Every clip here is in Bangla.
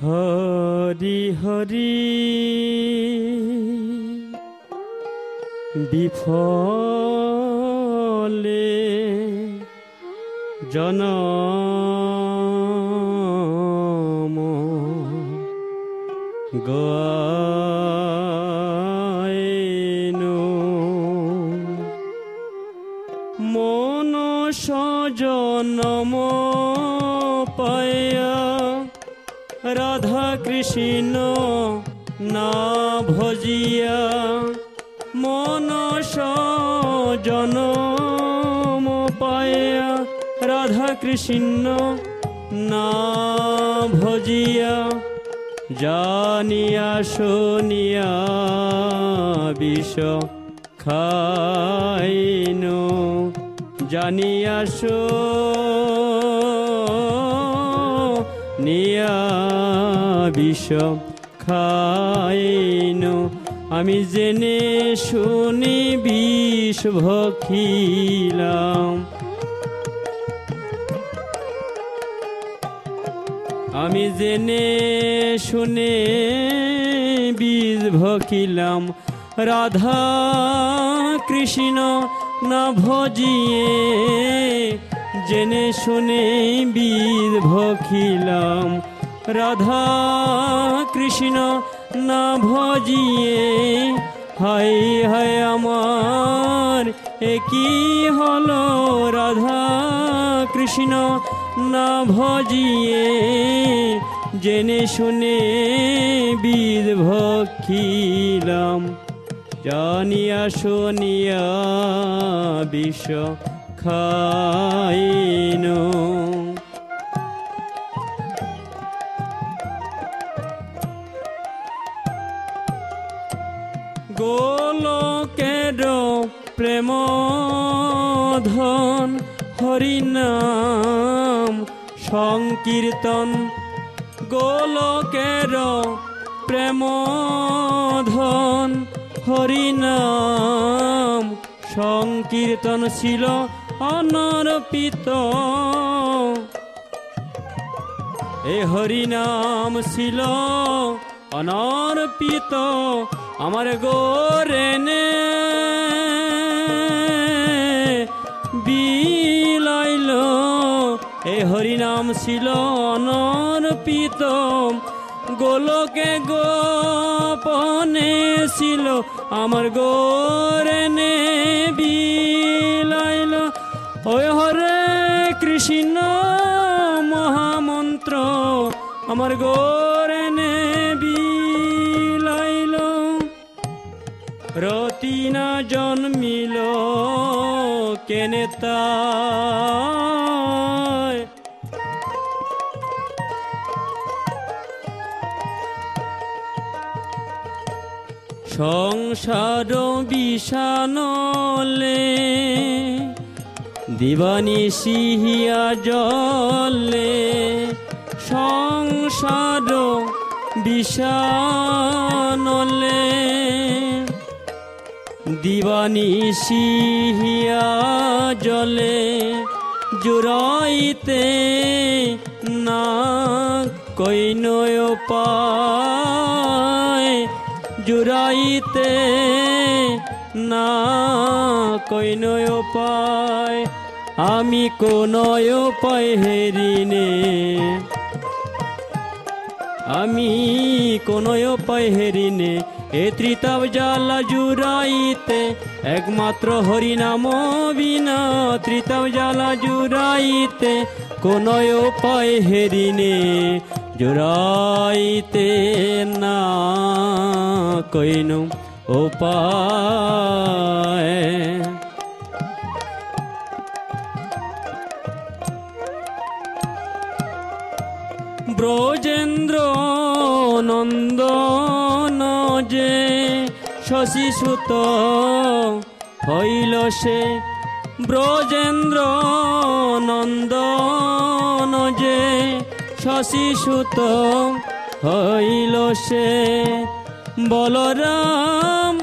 হরি হরি বিফলে জনম গায়নো মন সজনম না ভজিয়া মন সজনম পায়া রাধা কৃষ্ণ না ভজিয়া জানিয়া শুনিয়া বিষ খাইন, জানিয়া নিয়া বিষ খাইন আমি জেনে শুনি বিষ ভখিলাম। আমি জেনে শুনে বীজ ভকিলাম রাধা কৃষ্ণ না ভজিয়ে জেনে শুনে বীজ ভখিলাম। রাধা কৃষ্ণ, না ভজিয়ে হাই হায় আমার একই হলো রাধা কৃষ্ণ, না ভজিয়ে, জেনে শুনে বীর ভক্ষিলাম জানিয়া শুনিয়া বিষ খাইন। গোলকের প্রেম ধন হরিনাম সংকীর্তন। গোলকের প্রেম ধন হরিনাম সংকীর্তন ছিল অনর্পিত। এ হরিনাম ছিল অনর্পিত আমার গোরেনে বিলাইল, এ হরিনাম ছিল অনর্পিত গোলকে গোপনে ছিল আমার গোরেনে বিলাইল ওই হরে কৃষ্ণ মহামন্ত্র আমার গোরেনে রতিনা জন্মিল কেনে সংসার বিষানলে দিবানি সিহিয়া জলে সংসার বিষানলে। দিবানি সিহিয়া জলে জুড়াইতে না কৈনয় পায়, জুড়াইতে না কৈনয় পায়। আমি কোনয় পায় হেরিনে, আমি কোনয় পায় হেরিনে এ ত্রিতাব জ্বালা জুরাইতে একমাত্র হরিনাম বিনা। ত্রিতাব জালা জুরাইতে কোনয় পায় হেরিনে জুরাইতে না কইনু উপায় যে শশীসুত হইল সে ব্রজেন্দ্র নন্দন যে শশীসুত হইল সে বলরাম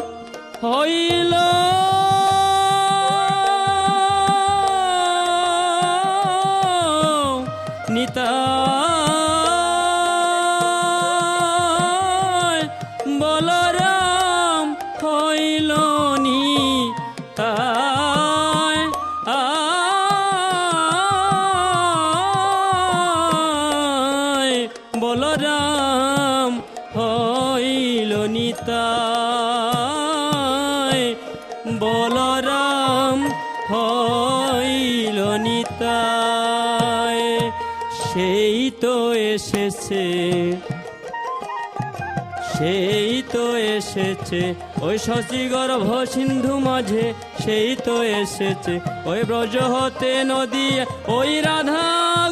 যায় সেই তো এসেছে। সেই তো এসেছে। ওই শশী গর্ভ সিন্ধু মাঝে, সেই তো এসেছে। ওই ব্রজ হতে নদী, ওই রাধা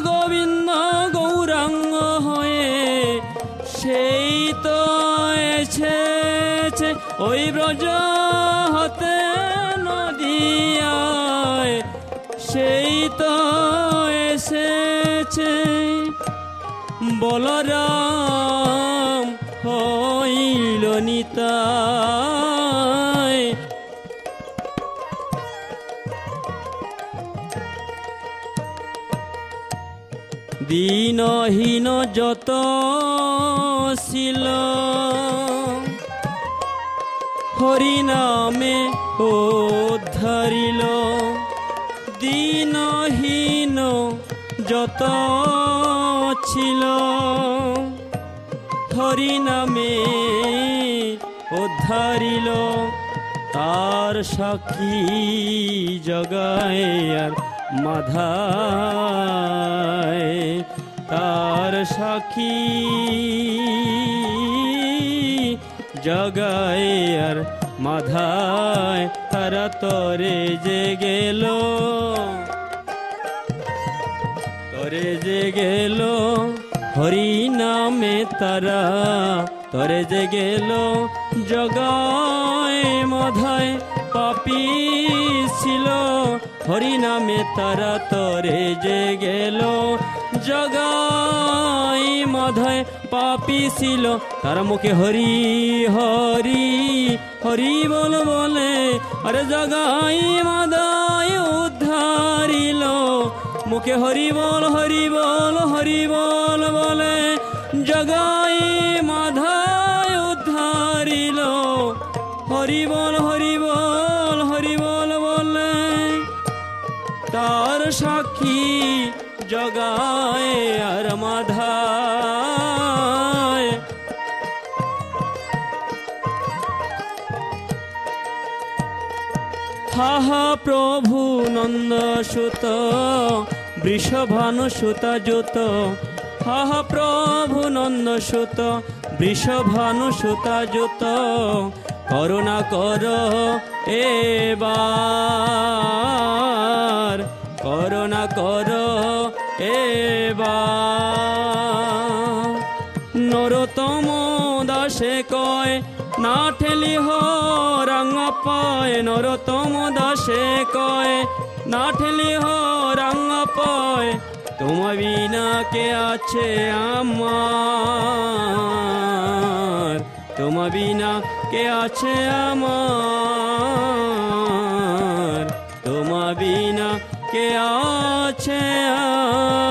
গোবিন্দ গৌরাঙ্গ হয়ে, সেই তো এসেছে। ওই ব্রজ বলরাম হইল নিতায় দিনহীন যত ছিল হরিনামে উদ্ধারিল। দিনহীন যত ছিল। হরিনামে উদ্ধারিল তার সাক্ষী জগায় আর মাধায়। তার সাক্ষী জগায় মাধায়, তারা তরে যে গেল। তরে যে গেল হরি নামে তারা তরে যে গেল জগায় মধায় পাপি ছিল হরি নামে তারা, তরে যে গেল জগাই মধায় পাপি ছিল। তার মুখে হরি হরি হরি বল বলে, আরে জগাই উদ্ধারিল মুখে হরি বল হরি বল হরি বল বলে জগাই মাধায় উদ্ধারিল। হরি বল হরি বল হরি বল বলে তার সাক্ষী জগায় আর মাধায় হাহা প্রভু নন্দ সুত বৃষভানু সুত যুত হাহা প্রভু নন্দ সুত, বৃষভানু সুত যুত, করুণা কর এবার, করুণা কর এবার। নরতম দাসে কয়, না ঠেলি হো রাঙা পায় নরতম দাসে কয় না ঠেলি হো রাঙা পায় তোমা বিনা কে আছে আমার? তোমা বিনা কে আছে আমার? তোমা বিনা কে আছে আমার